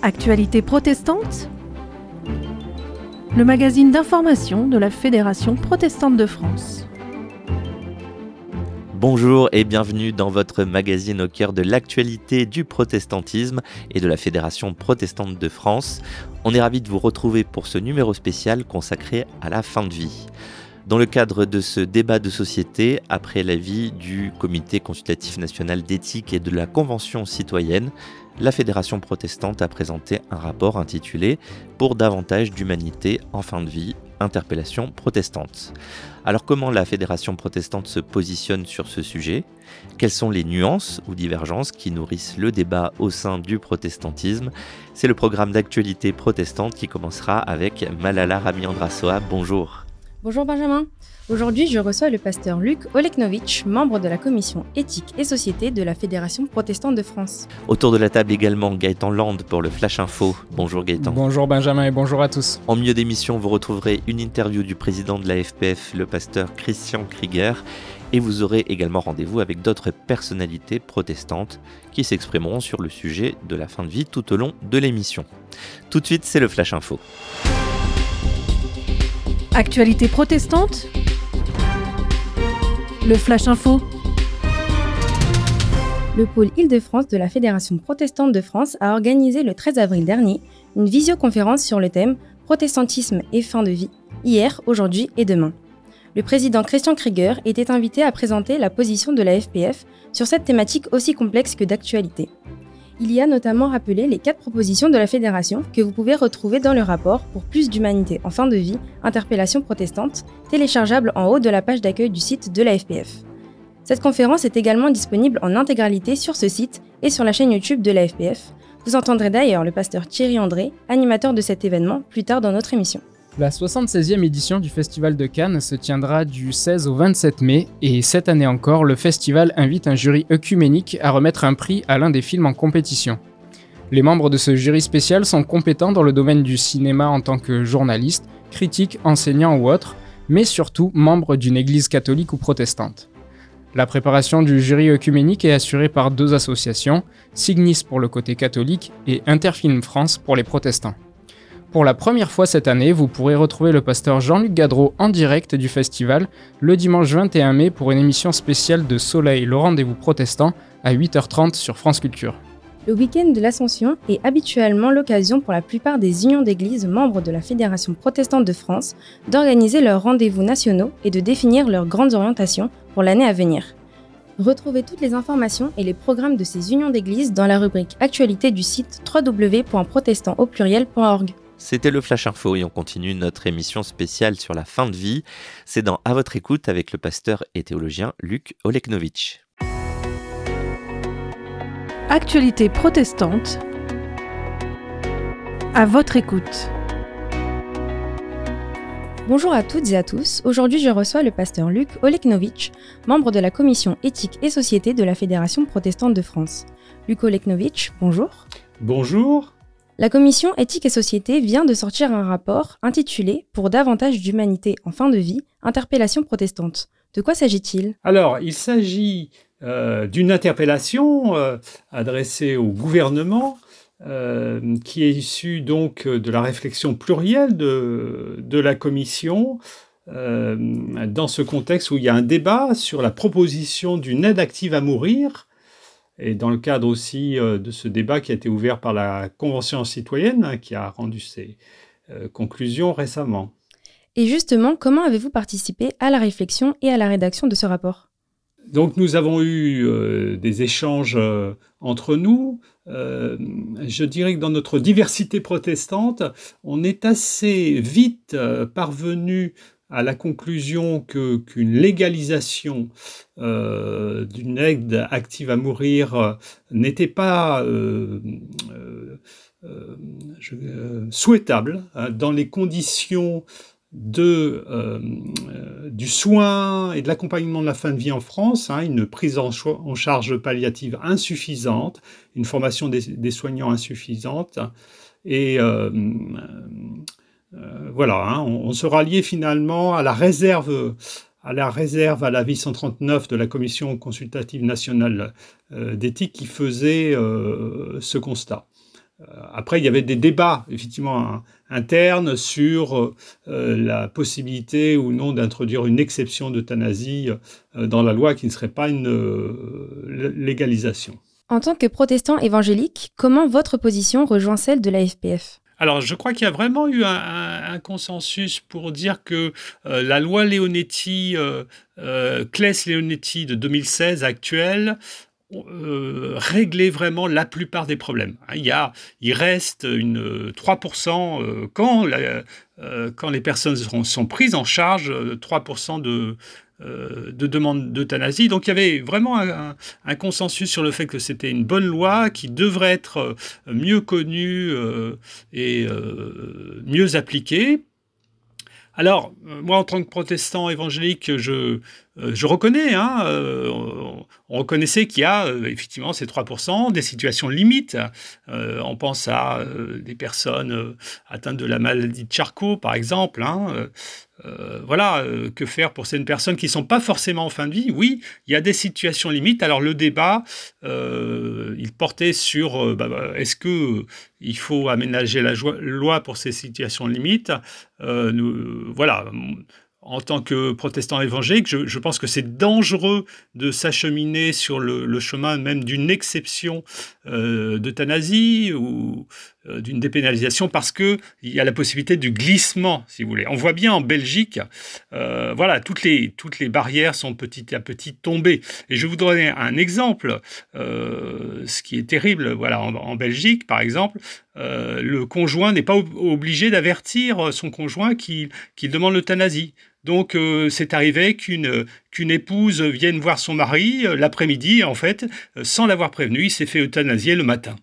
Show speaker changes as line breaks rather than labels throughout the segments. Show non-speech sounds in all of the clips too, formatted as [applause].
Actualité protestante Le magazine d'information de la Fédération protestante de France.
Bonjour et bienvenue dans votre magazine au cœur de l'actualité du protestantisme et de la Fédération protestante de France. On est ravi de vous retrouver pour ce numéro spécial consacré à la fin de vie. Dans le cadre de ce débat de société, après l'avis du Comité consultatif national d'éthique et de la Convention citoyenne, la Fédération protestante a présenté un rapport intitulé Pour davantage d'humanité en fin de vie, interpellation protestante. Alors comment la Fédération protestante se positionne sur ce sujet? Quelles sont les nuances ou divergences qui nourrissent le débat au sein du protestantisme? C'est le programme d'actualité protestante qui commencera avec Malala Rami Andrasoa. Bonjour.
Bonjour Benjamin. Aujourd'hui, je reçois le pasteur Luc Oleknovitch, membre de la commission éthique et société de la Fédération protestante de France.
Autour de la table également Gaëtan Land pour le Flash Info. Bonjour Gaëtan.
Bonjour Benjamin et bonjour à tous.
En milieu d'émission, vous retrouverez une interview du président de la FPF, le pasteur Christian Krieger, et vous aurez également rendez-vous avec d'autres personnalités protestantes qui s'exprimeront sur le sujet de la fin de vie tout au long de l'émission. Tout de suite, c'est le Flash Info.
Actualité protestante Le Flash Info
Le pôle Île-de-France de la Fédération protestante de France a organisé le 13 avril dernier une visioconférence sur le thème Protestantisme et fin de vie, hier, aujourd'hui et demain. Le président Christian Krieger était invité à présenter la position de la FPF sur cette thématique aussi complexe que d'actualité. Il y a notamment rappelé les quatre propositions de la Fédération que vous pouvez retrouver dans le rapport pour plus d'humanité en fin de vie, interpellation protestante, téléchargeable en haut de la page d'accueil du site de la FPF. Cette conférence est également disponible en intégralité sur ce site et sur la chaîne YouTube de la FPF. Vous entendrez d'ailleurs le pasteur Thierry André, animateur de cet événement, plus tard dans notre émission.
La 76e édition du Festival de Cannes se tiendra du 16 au 27 mai et cette année encore, le festival invite un jury œcuménique à remettre un prix à l'un des films en compétition. Les membres de ce jury spécial sont compétents dans le domaine du cinéma en tant que journalistes, critiques, enseignants ou autres, mais surtout membres d'une église catholique ou protestante. La préparation du jury œcuménique est assurée par deux associations, Signis pour le côté catholique et Interfilm France pour les protestants. Pour la première fois cette année, vous pourrez retrouver le pasteur Jean-Luc Gadreau en direct du festival le dimanche 21 mai pour une émission spéciale de Soleil, le rendez-vous protestant, à 8h30 sur France Culture.
Le week-end de l'Ascension est habituellement l'occasion pour la plupart des unions d'églises membres de la Fédération protestante de France d'organiser leurs rendez-vous nationaux et de définir leurs grandes orientations pour l'année à venir. Retrouvez toutes les informations et les programmes de ces unions d'églises dans la rubrique Actualité du site www.protestantaupluriel.org.
C'était le Flash Info et on continue notre émission spéciale sur la fin de vie. C'est dans À votre écoute avec le pasteur et théologien Luc Oleknovitch.
Actualité protestante. À votre écoute.
Bonjour à toutes et à tous. Aujourd'hui, je reçois le pasteur Luc Oleknovitch, membre de la commission éthique et société de la Fédération protestante de France. Luc Oleknovitch, bonjour.
Bonjour.
La commission éthique et société vient de sortir un rapport intitulé Pour davantage d'humanité en fin de vie, interpellation protestante. De quoi s'agit-il?
Alors, il s'agit euh, d'une interpellation euh, adressée au gouvernement euh, qui est issue donc de la réflexion plurielle de, de la commission dans ce contexte où il y a un débat sur la proposition d'une aide active à mourir et dans le cadre aussi euh, de ce débat qui a été ouvert par la Convention citoyenne, hein, qui a rendu ses euh, conclusions récemment.
Et justement, comment avez-vous participé à la réflexion et à la rédaction de ce rapport?
Donc nous avons eu euh, des échanges entre nous. je dirais que dans notre diversité protestante, on est assez vite parvenu à la conclusion que qu'une légalisation euh, d'une aide active à mourir euh, n'était pas euh, souhaitable hein, dans les conditions de, du soin et de l'accompagnement de la fin de vie en France, hein, une prise en, charge palliative insuffisante, une formation des, soignants insuffisante, et voilà, hein, on, se ralliait finalement à la réserve à la réserve à l'avis 139 de la Commission consultative nationale euh, d'éthique qui faisait euh, ce constat. après, il y avait des débats, effectivement, internes sur la possibilité ou non d'introduire une exception d'euthanasie dans la loi qui ne serait pas une légalisation.
En tant que protestant évangélique, comment votre position rejoint celle de la FPF
alors, je crois qu'il y a vraiment eu un, consensus pour dire que euh, la loi Leonetti, euh, euh Leonetti de 2016 actuelle, euh, réglait vraiment la plupart des problèmes. Hein, il, y a, il reste une 3% quand, quand les personnes sont, prises en charge, 3% de, euh, de demande d'euthanasie. Donc il y avait vraiment un, consensus sur le fait que c'était une bonne loi qui devrait être euh, mieux connue euh, et mieux appliquée. Alors, moi, en tant que protestant évangélique, je, je reconnais, hein, on, reconnaissait qu'il y a effectivement ces 3%, des situations limites. on pense à des personnes atteintes de la maladie de Charcot, par exemple. Hein, euh, voilà, euh, que faire pour ces personnes qui ne sont pas forcément en fin de vie? Oui, il y a des situations limites. Alors le débat, euh, il portait sur bah, bah, est-ce que il faut aménager la loi pour ces situations limites? Voilà en tant que protestant évangélique, je, pense que c'est dangereux de s'acheminer sur le, chemin même d'une exception euh, d'euthanasie ou d'une dépénalisation parce qu'il y a la possibilité du glissement, si vous voulez. On voit bien en Belgique, euh, voilà, toutes les, toutes les barrières sont petit à petit tombées. Et je vous donner un exemple, ce qui est terrible, voilà, en, Belgique, par exemple, le conjoint n'est pas obligé d'avertir son conjoint qu'il demande l'euthanasie. Donc euh, c'est arrivé qu'une épouse vienne voir son mari euh, l'après-midi, en fait, euh, sans l'avoir prévenu, il s'est fait euthanasier le matin.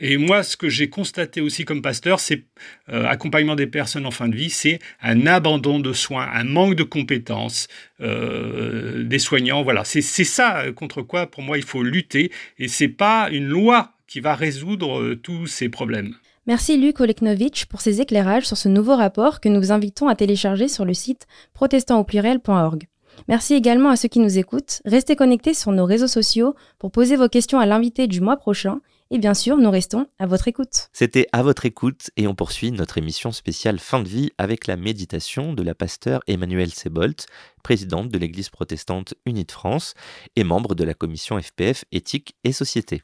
Et moi, ce que j'ai constaté aussi comme pasteur, c'est accompagnement des personnes en fin de vie, c'est un abandon de soins, un manque de compétences des soignants. Voilà, c'est ça contre quoi, pour moi, il faut lutter. Et c'est pas une loi qui va résoudre tous ces problèmes.
Merci Luc Oleknovitch pour ces éclairages sur ce nouveau rapport que nous vous invitons à télécharger sur le site protestantauppluriel.org. Merci également à ceux qui nous écoutent. Restez connectés sur nos réseaux sociaux pour poser vos questions à l'invité du mois prochain. Et bien sûr, nous restons à votre écoute.
C'était à votre écoute et on poursuit notre émission spéciale fin de vie avec la méditation de la pasteur Emmanuelle Sebolt, présidente de l'Église protestante unie de France et membre de la commission FPF éthique et société.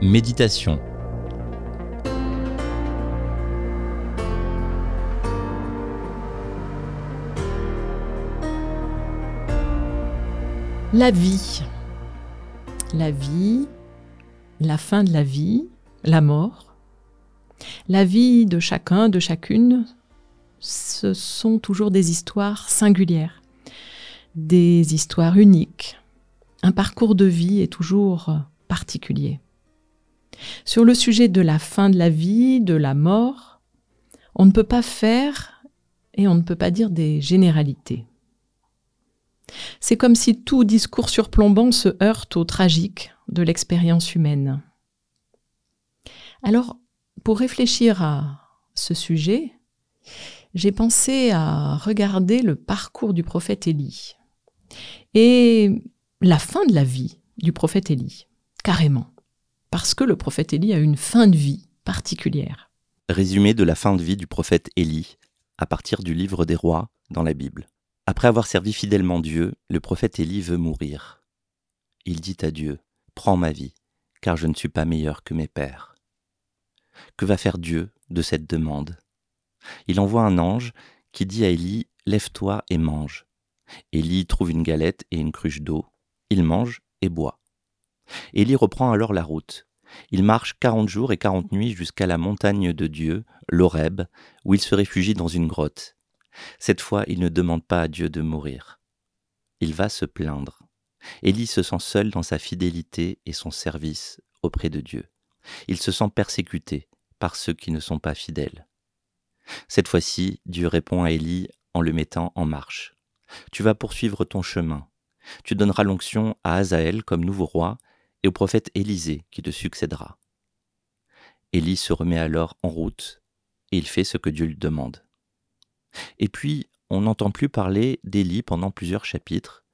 Méditation
La vie. La vie, la fin de la vie, la mort. La vie de chacun, de chacune, ce sont toujours des histoires singulières, des histoires uniques. Un parcours de vie est toujours particulier. Sur le sujet de la fin de la vie, de la mort, on ne peut pas faire et on ne peut pas dire des généralités. C'est comme si tout discours surplombant se heurte au tragique de l'expérience humaine. Alors, pour réfléchir à ce sujet, j'ai pensé à regarder le parcours du prophète Élie et la fin de la vie du prophète Élie, carrément, parce que le prophète Élie a une fin de vie particulière.
Résumé de la fin de vie du prophète Élie à partir du livre des rois dans la Bible. Après avoir servi fidèlement Dieu, le prophète Élie veut mourir. Il dit à Dieu, Prends ma vie, car je ne suis pas meilleur que mes pères. Que va faire Dieu de cette demande? Il envoie un ange qui dit à Élie, Lève-toi et mange. Élie trouve une galette et une cruche d'eau. Il mange et boit. Élie reprend alors la route. Il marche quarante jours et quarante nuits jusqu'à la montagne de Dieu, l'Horeb, où il se réfugie dans une grotte. Cette fois, il ne demande pas à Dieu de mourir. Il va se plaindre. Élie se sent seul dans sa fidélité et son service auprès de Dieu. Il se sent persécuté par ceux qui ne sont pas fidèles. Cette fois-ci, Dieu répond à Élie en le mettant en marche. Tu vas poursuivre ton chemin. Tu donneras l'onction à Azaël comme nouveau roi et au prophète Élisée qui te succédera. Élie se remet alors en route et il fait ce que Dieu lui demande. Et puis, on n'entend plus parler d'Élie pendant plusieurs chapitres,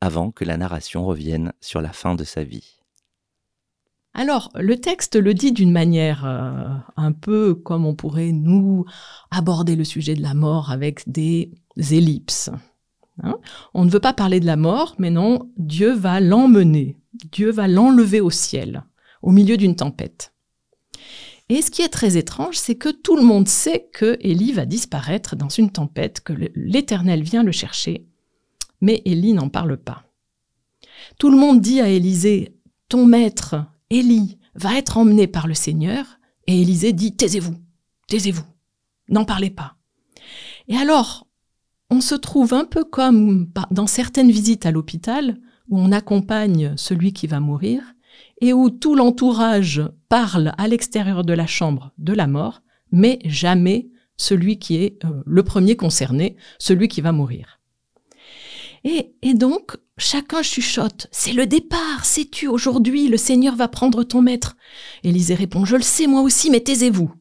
avant que la narration revienne sur la fin de sa vie.
Alors, le texte le dit d'une manière euh, un peu comme on pourrait nous aborder le sujet de la mort avec des ellipses. Hein. on ne veut pas parler de la mort, mais non, Dieu va l'emmener, Dieu va l'enlever au ciel, au milieu d'une tempête. Et ce qui est très étrange, c'est que tout le monde sait que Élie va disparaître dans une tempête, que l'Éternel vient le chercher, mais Élie n'en parle pas. Tout le monde dit à Élisée, ton maître, Élie, va être emmené par le Seigneur, et Élisée dit, taisez-vous, taisez-vous, n'en parlez pas. Et alors, on se trouve un peu comme dans certaines visites à l'hôpital, où on accompagne celui qui va mourir, et où tout l'entourage parle à l'extérieur de la chambre de la mort, mais jamais celui qui est euh, le premier concerné, celui qui va mourir. Et, et donc, chacun chuchote, c'est le départ, sais-tu, aujourd'hui, le Seigneur va prendre ton maître. Élisée répond, je le sais moi aussi, mais taisez-vous.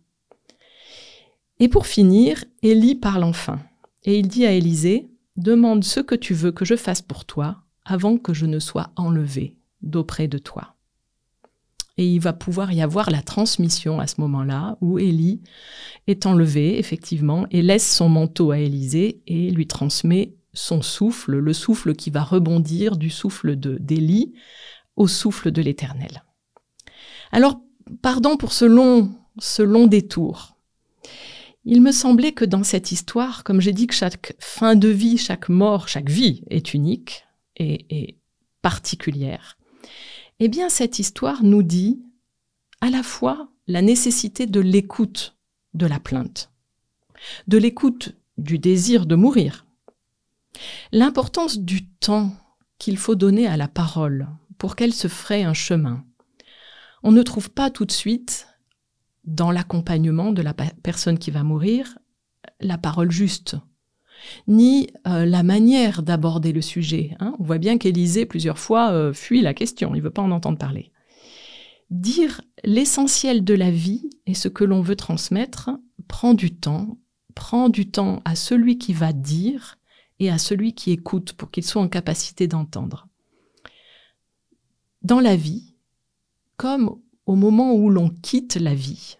Et pour finir, Élie parle enfin, et il dit à Élisée, demande ce que tu veux que je fasse pour toi avant que je ne sois enlevé d'auprès de toi. Et il va pouvoir y avoir la transmission à ce moment-là, où Élie est enlevé, effectivement, et laisse son manteau à Élisée et lui transmet son souffle, le souffle qui va rebondir du souffle d'Élie au souffle de l'Éternel. Alors, pardon pour ce long, ce long détour. Il me semblait que dans cette histoire, comme j'ai dit que chaque fin de vie, chaque mort, chaque vie est unique et, et particulière, eh bien, cette histoire nous dit à la fois la nécessité de l'écoute de la plainte, de l'écoute du désir de mourir, l'importance du temps qu'il faut donner à la parole pour qu'elle se fraye un chemin. On ne trouve pas tout de suite, dans l'accompagnement de la personne qui va mourir, la parole juste, ni euh, la manière d'aborder le sujet. Hein. On voit bien qu'Élisée, plusieurs fois, euh, fuit la question, il ne veut pas en entendre parler. Dire l'essentiel de la vie et ce que l'on veut transmettre prend du temps, prend du temps à celui qui va dire et à celui qui écoute pour qu'il soit en capacité d'entendre. Dans la vie, comme au moment où l'on quitte la vie,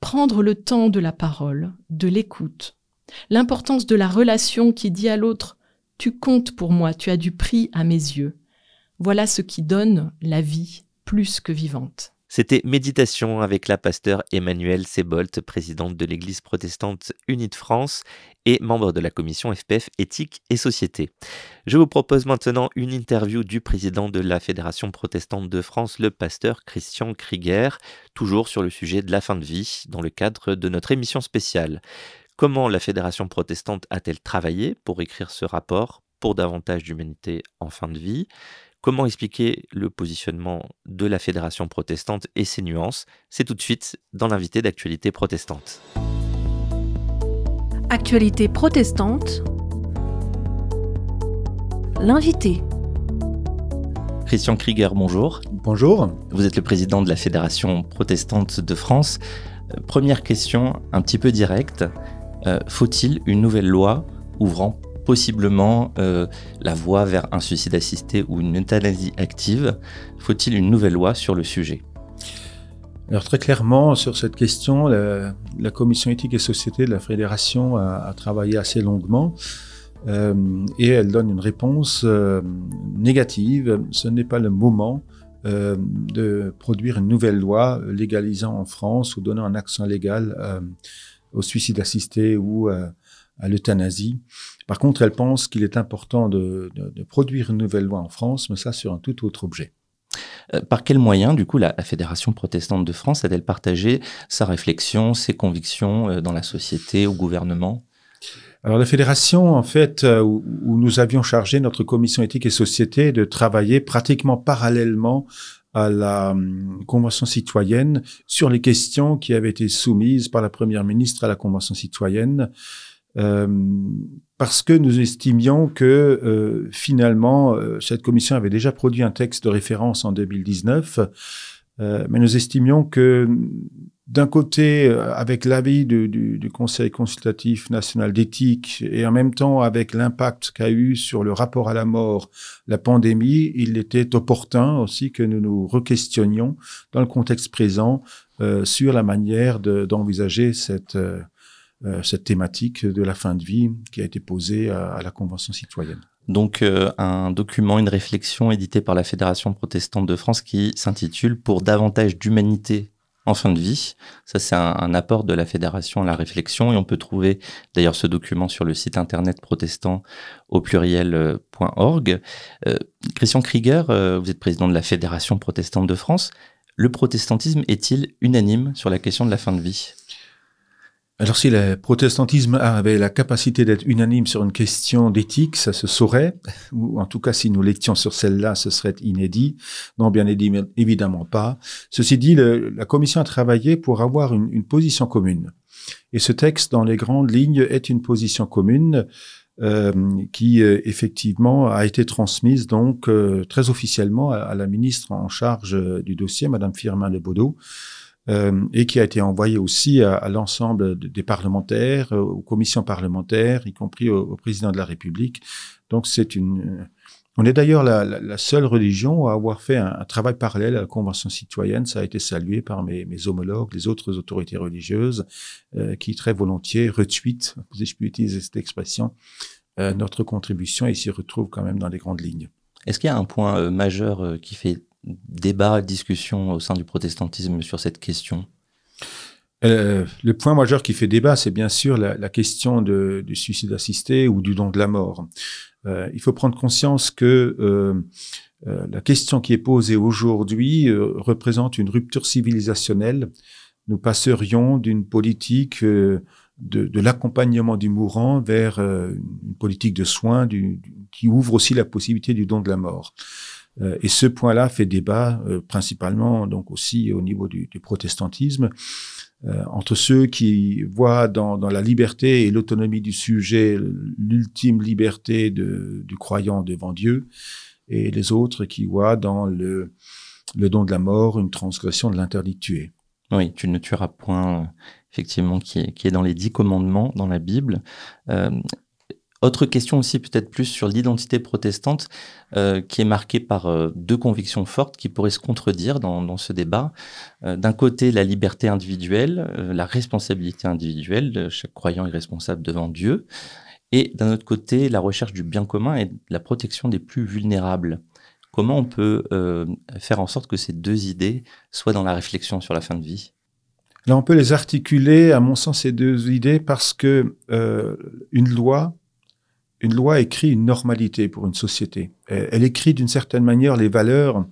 prendre le temps de la parole, de l'écoute, L'importance de la relation qui dit à l'autre Tu comptes pour moi, tu as du prix à mes yeux. Voilà ce qui donne la vie plus que vivante.
C'était Méditation avec la pasteur Emmanuel Sebolt, présidente de l'Église protestante unie de France et membre de la commission FPF Éthique et Société. Je vous propose maintenant une interview du président de la Fédération protestante de France, le pasteur Christian Krieger, toujours sur le sujet de la fin de vie, dans le cadre de notre émission spéciale. Comment la Fédération protestante a-t-elle travaillé pour écrire ce rapport pour davantage d'humanité en fin de vie? Comment expliquer le positionnement de la Fédération protestante et ses nuances? C'est tout de suite dans l'invité d'actualité protestante.
Actualité protestante. L'invité.
Christian Krieger, bonjour.
Bonjour.
Vous êtes le président de la Fédération protestante de France. Euh, première question un petit peu directe. Euh, faut-il une nouvelle loi ouvrant possiblement euh, la voie vers un suicide assisté ou une euthanasie active? Faut-il une nouvelle loi sur le sujet?
Alors très clairement, sur cette question, la, commission éthique et société de la fédération a, travaillé assez longuement euh, et elle donne une réponse négative. Ce n'est pas le moment de produire une nouvelle loi légalisant en France ou donnant un accent légal au suicide assisté ou euh, à l'euthanasie. Par contre, elle pense qu'il est important de, produire une nouvelle loi en France, mais ça sur un tout autre objet.
Euh, par quels moyens, du coup, la, Fédération protestante de France a-t-elle partagé sa réflexion, ses convictions euh, dans la société, au gouvernement?
Alors la fédération, en fait, où, nous avions chargé notre commission éthique et société de travailler pratiquement parallèlement à la hum, Convention citoyenne sur les questions qui avaient été soumises par la Première ministre à la Convention citoyenne, euh, parce que nous estimions que euh, finalement, euh, cette commission avait déjà produit un texte de référence en 2019, mais nous estimions que d'un côté, euh, avec l'avis du, du, Conseil consultatif national d'éthique et en même temps avec l'impact qu'a eu sur le rapport à la mort la pandémie, il était opportun aussi que nous nous re-questionnions dans le contexte présent euh, sur la manière d'envisager cette, euh, cette thématique de la fin de vie qui a été posée à, à la Convention citoyenne.
Donc un document, une réflexion édité par la Fédération protestante de France qui s'intitule Pour davantage d'humanité en fin de vie. Ça, c'est un, apport de la fédération à la réflexion et on peut trouver d'ailleurs ce document sur le site internet protestant au pluriel.org. Euh, Christian Krieger, euh, vous êtes président de la Fédération protestante de France. Le protestantisme est-il unanime sur la question de la fin de vie?
Alors si le protestantisme avait la capacité d'être unanime sur une question d'éthique, ça se saurait, ou en tout cas si nous l'étions sur celle-là, ce serait inédit. Non, bien évidemment pas. Ceci dit, la Commission a travaillé pour avoir une, position commune. Et ce texte, dans les grandes lignes, est une position commune euh, qui euh, effectivement a été transmise donc euh, très officiellement à, la ministre en charge euh, du dossier, Madame Firmin de Baudot. Euh, et qui a été envoyé aussi à, l'ensemble des parlementaires, euh, aux commissions parlementaires, y compris au, président de la République. Donc c'est une... On est d'ailleurs la, seule religion à avoir fait un, travail parallèle à la Convention citoyenne. Ça a été salué par mes, homologues, les autres autorités religieuses, euh, qui très volontiers retweetent, si je puis utiliser cette expression, notre contribution et s'y retrouvent quand même dans les grandes lignes.
Est-ce qu'il y a un point majeur qui fait débat, discussion au sein du protestantisme sur cette question?
Euh, le point majeur qui fait débat, c'est bien sûr la, question du suicide assisté ou du don de la mort. Euh, il faut prendre conscience que euh, la question qui est posée aujourd'hui représente une rupture civilisationnelle. Nous passerions d'une politique de, l'accompagnement du mourant vers une politique de soins qui ouvre aussi la possibilité du don de la mort. Euh, et ce point-là fait débat euh, principalement donc aussi au niveau du, protestantisme euh, entre ceux qui voient dans, la liberté et l'autonomie du sujet l'ultime liberté du croyant devant Dieu et les autres qui voient dans le, don de la mort une transgression de l'interdit de tuer.
Oui, tu ne tueras point, effectivement, qui est, dans les dix commandements dans la Bible. Autre question aussi peut-être plus sur l'identité protestante euh, qui est marquée par euh, deux convictions fortes qui pourraient se contredire dans, ce débat. Euh, d'un côté, la liberté individuelle, la responsabilité individuelle, chaque croyant est responsable devant Dieu, et d'un autre côté, la recherche du bien commun et la protection des plus vulnérables. Comment on peut faire en sorte que ces deux idées soient dans la réflexion sur la fin de vie?
Là, on peut les articuler, à mon sens, ces deux idées, parce que une loi une loi écrit une normalité pour une société. Elle, écrit d'une certaine manière les valeurs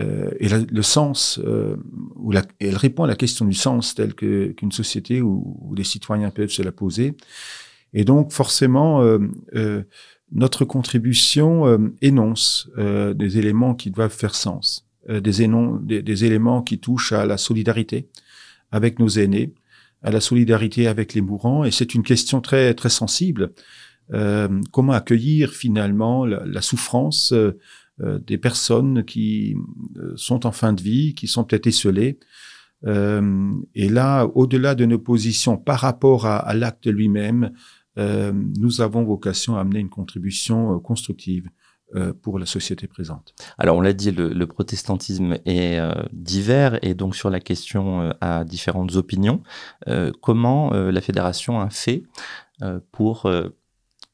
euh, et le sens, euh, ou la, elle répond à la question du sens telle qu'une société où, les citoyens peuvent se la poser. Et donc forcément, euh, euh notre contribution euh, énonce euh, des éléments qui doivent faire sens, des, des, des éléments qui touchent à la solidarité avec nos aînés, à la solidarité avec les mourants. Et c'est une question très très sensible comment accueillir finalement la, souffrance euh, euh, des personnes qui sont en fin de vie, qui sont peut-être esselées? et là, au-delà de nos positions par rapport à, l'acte lui-même, nous avons vocation à amener une contribution constructive pour la société présente.
Alors on l'a dit, le, protestantisme est divers et donc sur la question a différentes opinions. comment la fédération a fait pour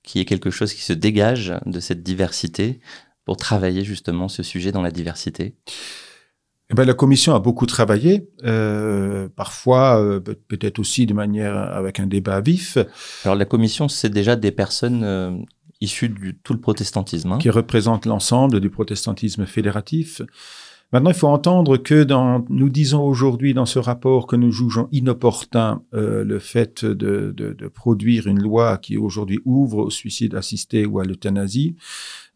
qui est quelque chose qui se dégage de cette diversité pour travailler justement ce sujet dans la diversité
eh ben, la commission a beaucoup travaillé, euh, parfois euh, peut-être aussi de manière avec un débat vif.
Alors la commission, c'est déjà des personnes euh, issues de tout le protestantisme. Hein.
Qui représentent l'ensemble du protestantisme fédératif. Maintenant, il faut entendre que dans, nous disons aujourd'hui dans ce rapport que nous jugeons inopportun euh, le fait de, de, de, produire une loi qui aujourd'hui ouvre au suicide assisté ou à l'euthanasie.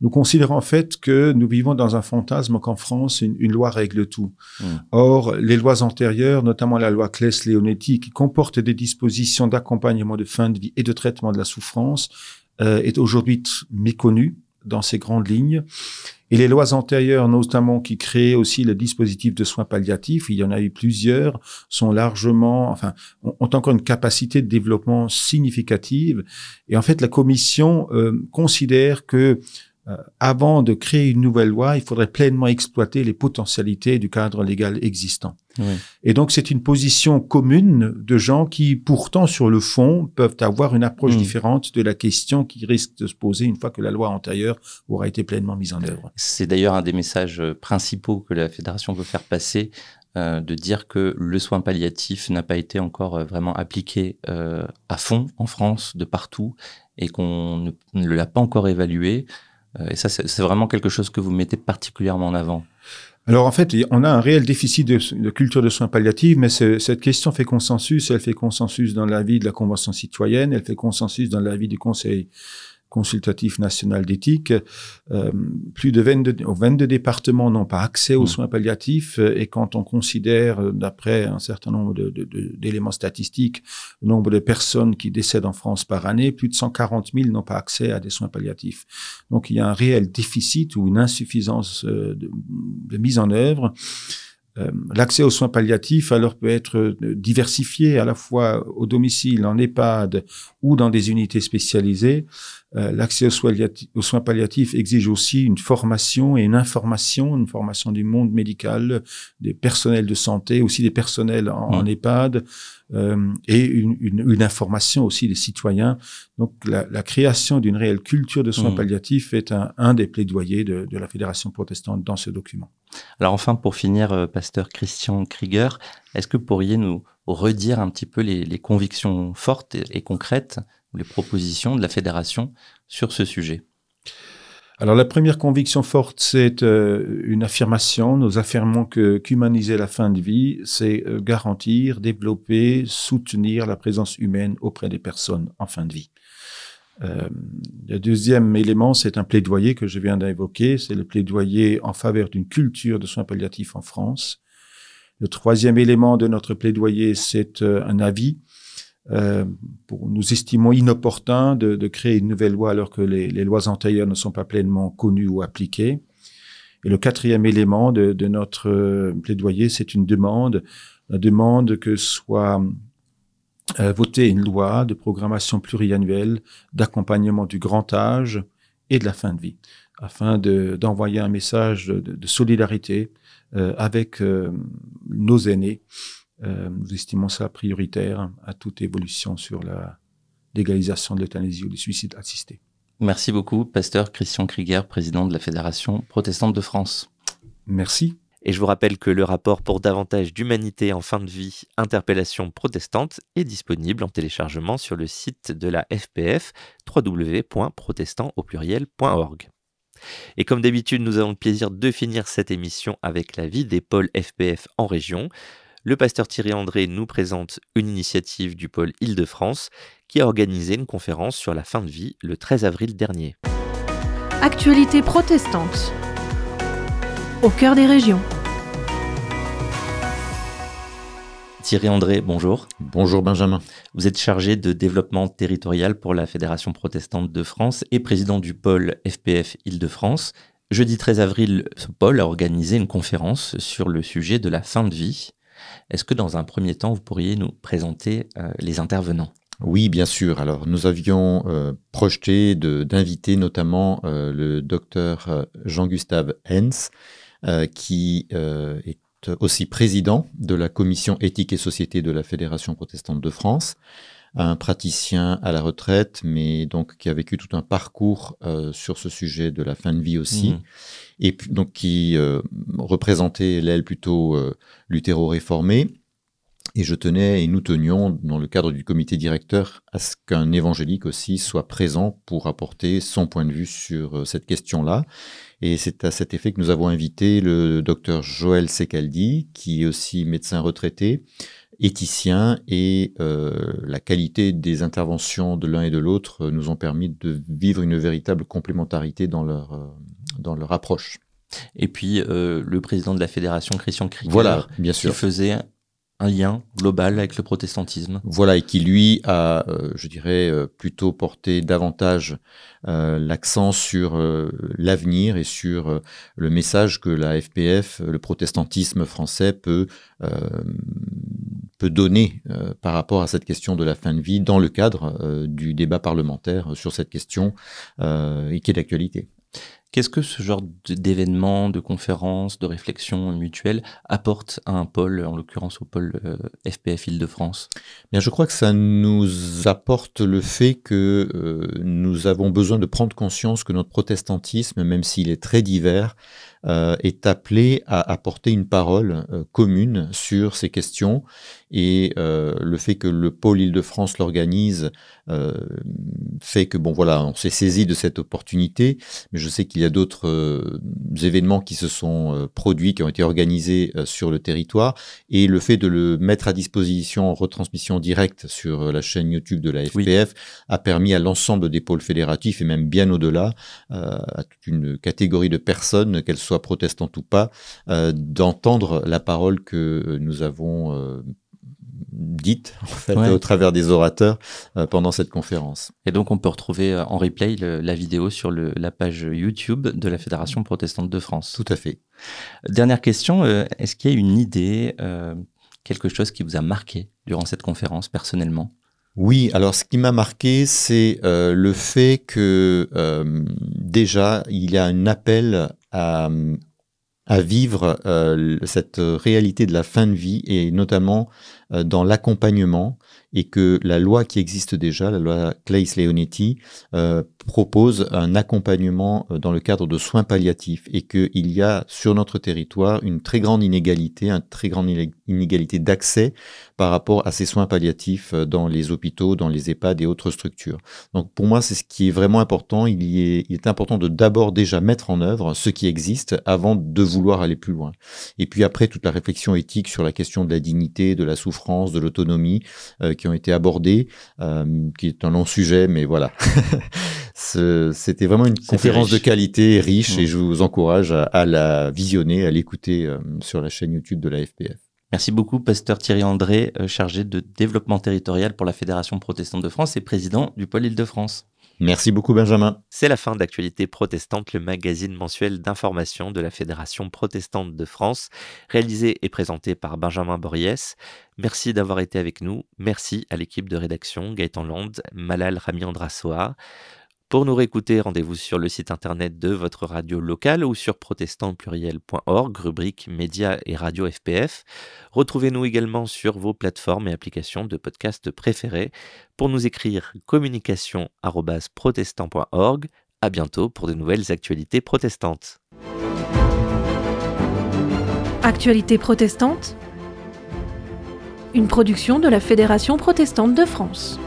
Nous considérons en fait que nous vivons dans un fantasme qu'en France, une, une, loi règle tout. Mmh. Or, les lois antérieures, notamment la loi Claes-Leonetti, qui comporte des dispositions d'accompagnement de fin de vie et de traitement de la souffrance, euh, est aujourd'hui méconnue dans ses grandes lignes. Et les lois antérieures, notamment qui créaient aussi le dispositif de soins palliatifs, il y en a eu plusieurs, sont largement, enfin, ont encore une capacité de développement significative. Et en fait, la Commission euh, considère que euh, avant de créer une nouvelle loi, il faudrait pleinement exploiter les potentialités du cadre légal existant. Et donc, c'est une position commune de gens qui, pourtant, sur le fond, peuvent avoir une approche mm. différente de la question qui risque de se poser une fois que la loi antérieure aura été pleinement mise en œuvre.
C'est d'ailleurs un des messages euh, principaux que la Fédération veut faire passer, euh, de dire que le soin palliatif n'a pas été encore vraiment appliqué à fond en France, de partout, et qu'on ne l'a pas encore évalué. Euh, et ça, c'est vraiment quelque chose que vous mettez particulièrement en avant.
Alors en fait, on a un réel déficit de, culture de soins palliatifs, mais cette question fait consensus. Elle fait consensus dans l'avis de la Convention citoyenne, elle fait consensus dans l'avis du Conseil consultatif national d'éthique. Euh, plus de 22, 22 départements n'ont pas accès aux mmh. soins palliatifs euh, et quand on considère, euh, d'après un certain nombre d'éléments de, statistiques, le nombre de personnes qui décèdent en France par année, plus de 140 000 n'ont pas accès à des soins palliatifs. Donc il y a un réel déficit ou une insuffisance de, mise en œuvre. L'accès aux soins palliatifs alors peut être diversifié à la fois au domicile, en EHPAD ou dans des unités spécialisées. Euh, l'accès aux, soins palliatifs exige aussi une formation et une information, une formation du monde médical, des personnels de santé, aussi des personnels en, mmh. EHPAD, euh, et une, une, information aussi des citoyens. Donc la, la création d'une réelle culture de soins mmh. palliatifs est un, un des plaidoyers de, de, la Fédération protestante dans ce document.
Alors enfin, pour finir, euh, pasteur Christian Krieger, est-ce que vous pourriez nous redire un petit peu les, les convictions fortes et concrètes les propositions de la fédération sur ce sujet
alors la première conviction forte, c'est euh, une affirmation. Nous affirmons que qu'humaniser la fin de vie, c'est euh, garantir, développer, soutenir la présence humaine auprès des personnes en fin de vie. Euh, le deuxième élément, c'est un plaidoyer que je viens d'évoquer, c'est le plaidoyer en faveur d'une culture de soins palliatifs en France. Le troisième élément de notre plaidoyer, c'est un avis euh, nous estimons inopportun de, créer une nouvelle loi alors que les, lois antérieures ne sont pas pleinement connues ou appliquées. Et le quatrième élément de, notre euh, plaidoyer, c'est une demande, la demande que soit euh, votée une loi de programmation pluriannuelle d'accompagnement du grand âge et de la fin de vie, afin d'envoyer un message de, solidarité avec nos aînés euh, nous estimons ça prioritaire à toute évolution sur la légalisation de l'euthanasie ou du suicide assisté.
Merci beaucoup, pasteur Christian Krieger, président de la Fédération protestante de France.
Merci.
Et je vous rappelle que le rapport pour davantage d'humanité en fin de vie, interpellation protestante, est disponible en téléchargement sur le site de la FPF, www.protestant Et comme d'habitude, nous avons le plaisir de finir cette émission avec la vie des pôles FPF en région le pasteur Thierry André nous présente une initiative du pôle Île-de-France qui a organisé une conférence sur la fin de vie le 13 avril dernier.
Actualité protestante. Au cœur des régions.
Thierry André, bonjour.
Bonjour Benjamin.
Vous êtes chargé de développement territorial pour la Fédération protestante de France et président du pôle FPF Île-de-France. Jeudi 13 avril, ce pôle a organisé une conférence sur le sujet de la fin de vie. Est-ce que dans un premier temps, vous pourriez nous présenter euh, les intervenants?
Oui, bien sûr. Alors, nous avions euh, projeté d'inviter notamment euh, le docteur Jean-Gustave Hens, qui est aussi président de la commission éthique et société de la Fédération protestante de France, un praticien à la retraite, mais donc qui a vécu tout un parcours euh, sur ce sujet de la fin de vie aussi, mmh. et donc qui euh, représentait l'aile plutôt euh, luthéro-réformée. Et je tenais et nous tenions, dans le cadre du comité directeur, à ce qu'un évangélique aussi soit présent pour apporter son point de vue sur cette question-là. Et c'est à cet effet que nous avons invité le docteur Joël Secaldi, qui est aussi médecin retraité, éthiciens et euh, la qualité des interventions de l'un et de l'autre nous ont permis de vivre une véritable complémentarité dans leur, euh, dans leur approche.
Et puis euh, le président de la fédération, Christian Krieger,
voilà, bien sûr.
qui faisait un lien global avec le protestantisme.
Voilà, et qui lui a, euh, je dirais, euh, plutôt porté davantage euh, l'accent sur l'avenir et sur le message que la FPF, le protestantisme français, peut, peut donner par rapport à cette question de la fin de vie dans le cadre du débat parlementaire sur cette question et qui est d'actualité.
Qu'est-ce que ce genre d'événements, de conférences, de réflexions mutuelles apporte à un pôle, en l'occurrence au pôle FPF euh, Île-de-France?
Bien, je crois que ça nous apporte le fait que euh, nous avons besoin de prendre conscience que notre protestantisme, même s'il est très divers, euh, est appelé à apporter une parole euh, commune sur ces questions et euh, le fait que le pôle Île-de-France l'organise fait que bon voilà on s'est saisi de cette opportunité. Mais je sais qu'il y a d'autres événements qui se sont produits qui ont été organisés sur le territoire. Et le fait de le mettre à disposition en retransmission directe sur la chaîne YouTube de la FPF a permis à l'ensemble des pôles fédératifs et même bien au-delà à toute une catégorie de personnes qu'elles soient protestante ou pas, euh, d'entendre la parole que nous avons euh, dite en fait, au travers des orateurs euh, pendant cette conférence.
Et donc on peut retrouver en replay la vidéo sur la page YouTube de la Fédération protestante de France.
Tout à fait.
Dernière question, est-ce qu'il y a une idée, quelque chose qui vous a marqué durant cette conférence personnellement?
Oui, alors ce qui m'a marqué, c'est le fait que déjà, il y a un appel à, vivre euh, cette réalité de la fin de vie et notamment euh, dans l'accompagnement et que la loi qui existe déjà, la loi Claes-Leonetti, euh, propose un accompagnement euh, dans le cadre de soins palliatifs et qu'il y a sur notre territoire une très grande inégalité, une très grande inégalité d'accès par rapport à ces soins palliatifs euh, dans les hôpitaux, dans les EHPAD et autres structures. Donc pour moi, c'est ce qui est vraiment important. Il, est, important de d'abord déjà mettre en œuvre ce qui existe avant de vouloir aller plus loin. Et puis après, toute la réflexion éthique sur la question de la dignité, de la souffrance, de l'autonomie, qui ont été abordés, euh, qui est un long sujet, mais voilà. [laughs] C'était vraiment une conférence de qualité riche et je vous encourage à, la visionner, à l'écouter euh, sur la chaîne YouTube de la FPF.
Merci beaucoup, pasteur Thierry André, euh, chargé de développement territorial pour la Fédération protestante de France et président du pôle Île-de-France.
Merci beaucoup Benjamin.
C'est la fin d'Actualité protestante, le magazine mensuel d'information de la Fédération protestante de France, réalisé et présenté par Benjamin Boriès. Merci d'avoir été avec nous. Merci à l'équipe de rédaction, Gaëtan Land, Malal Rami Andrasoa. Pour nous réécouter, rendez-vous sur le site internet de votre radio locale ou sur protestantpluriel.org, rubrique médias et radio FPF. Retrouvez-nous également sur vos plateformes et applications de podcast préférées. Pour nous écrire communication@protestant.org. À bientôt pour de nouvelles actualités protestantes.
Actualité protestante Une production de la Fédération protestante de France.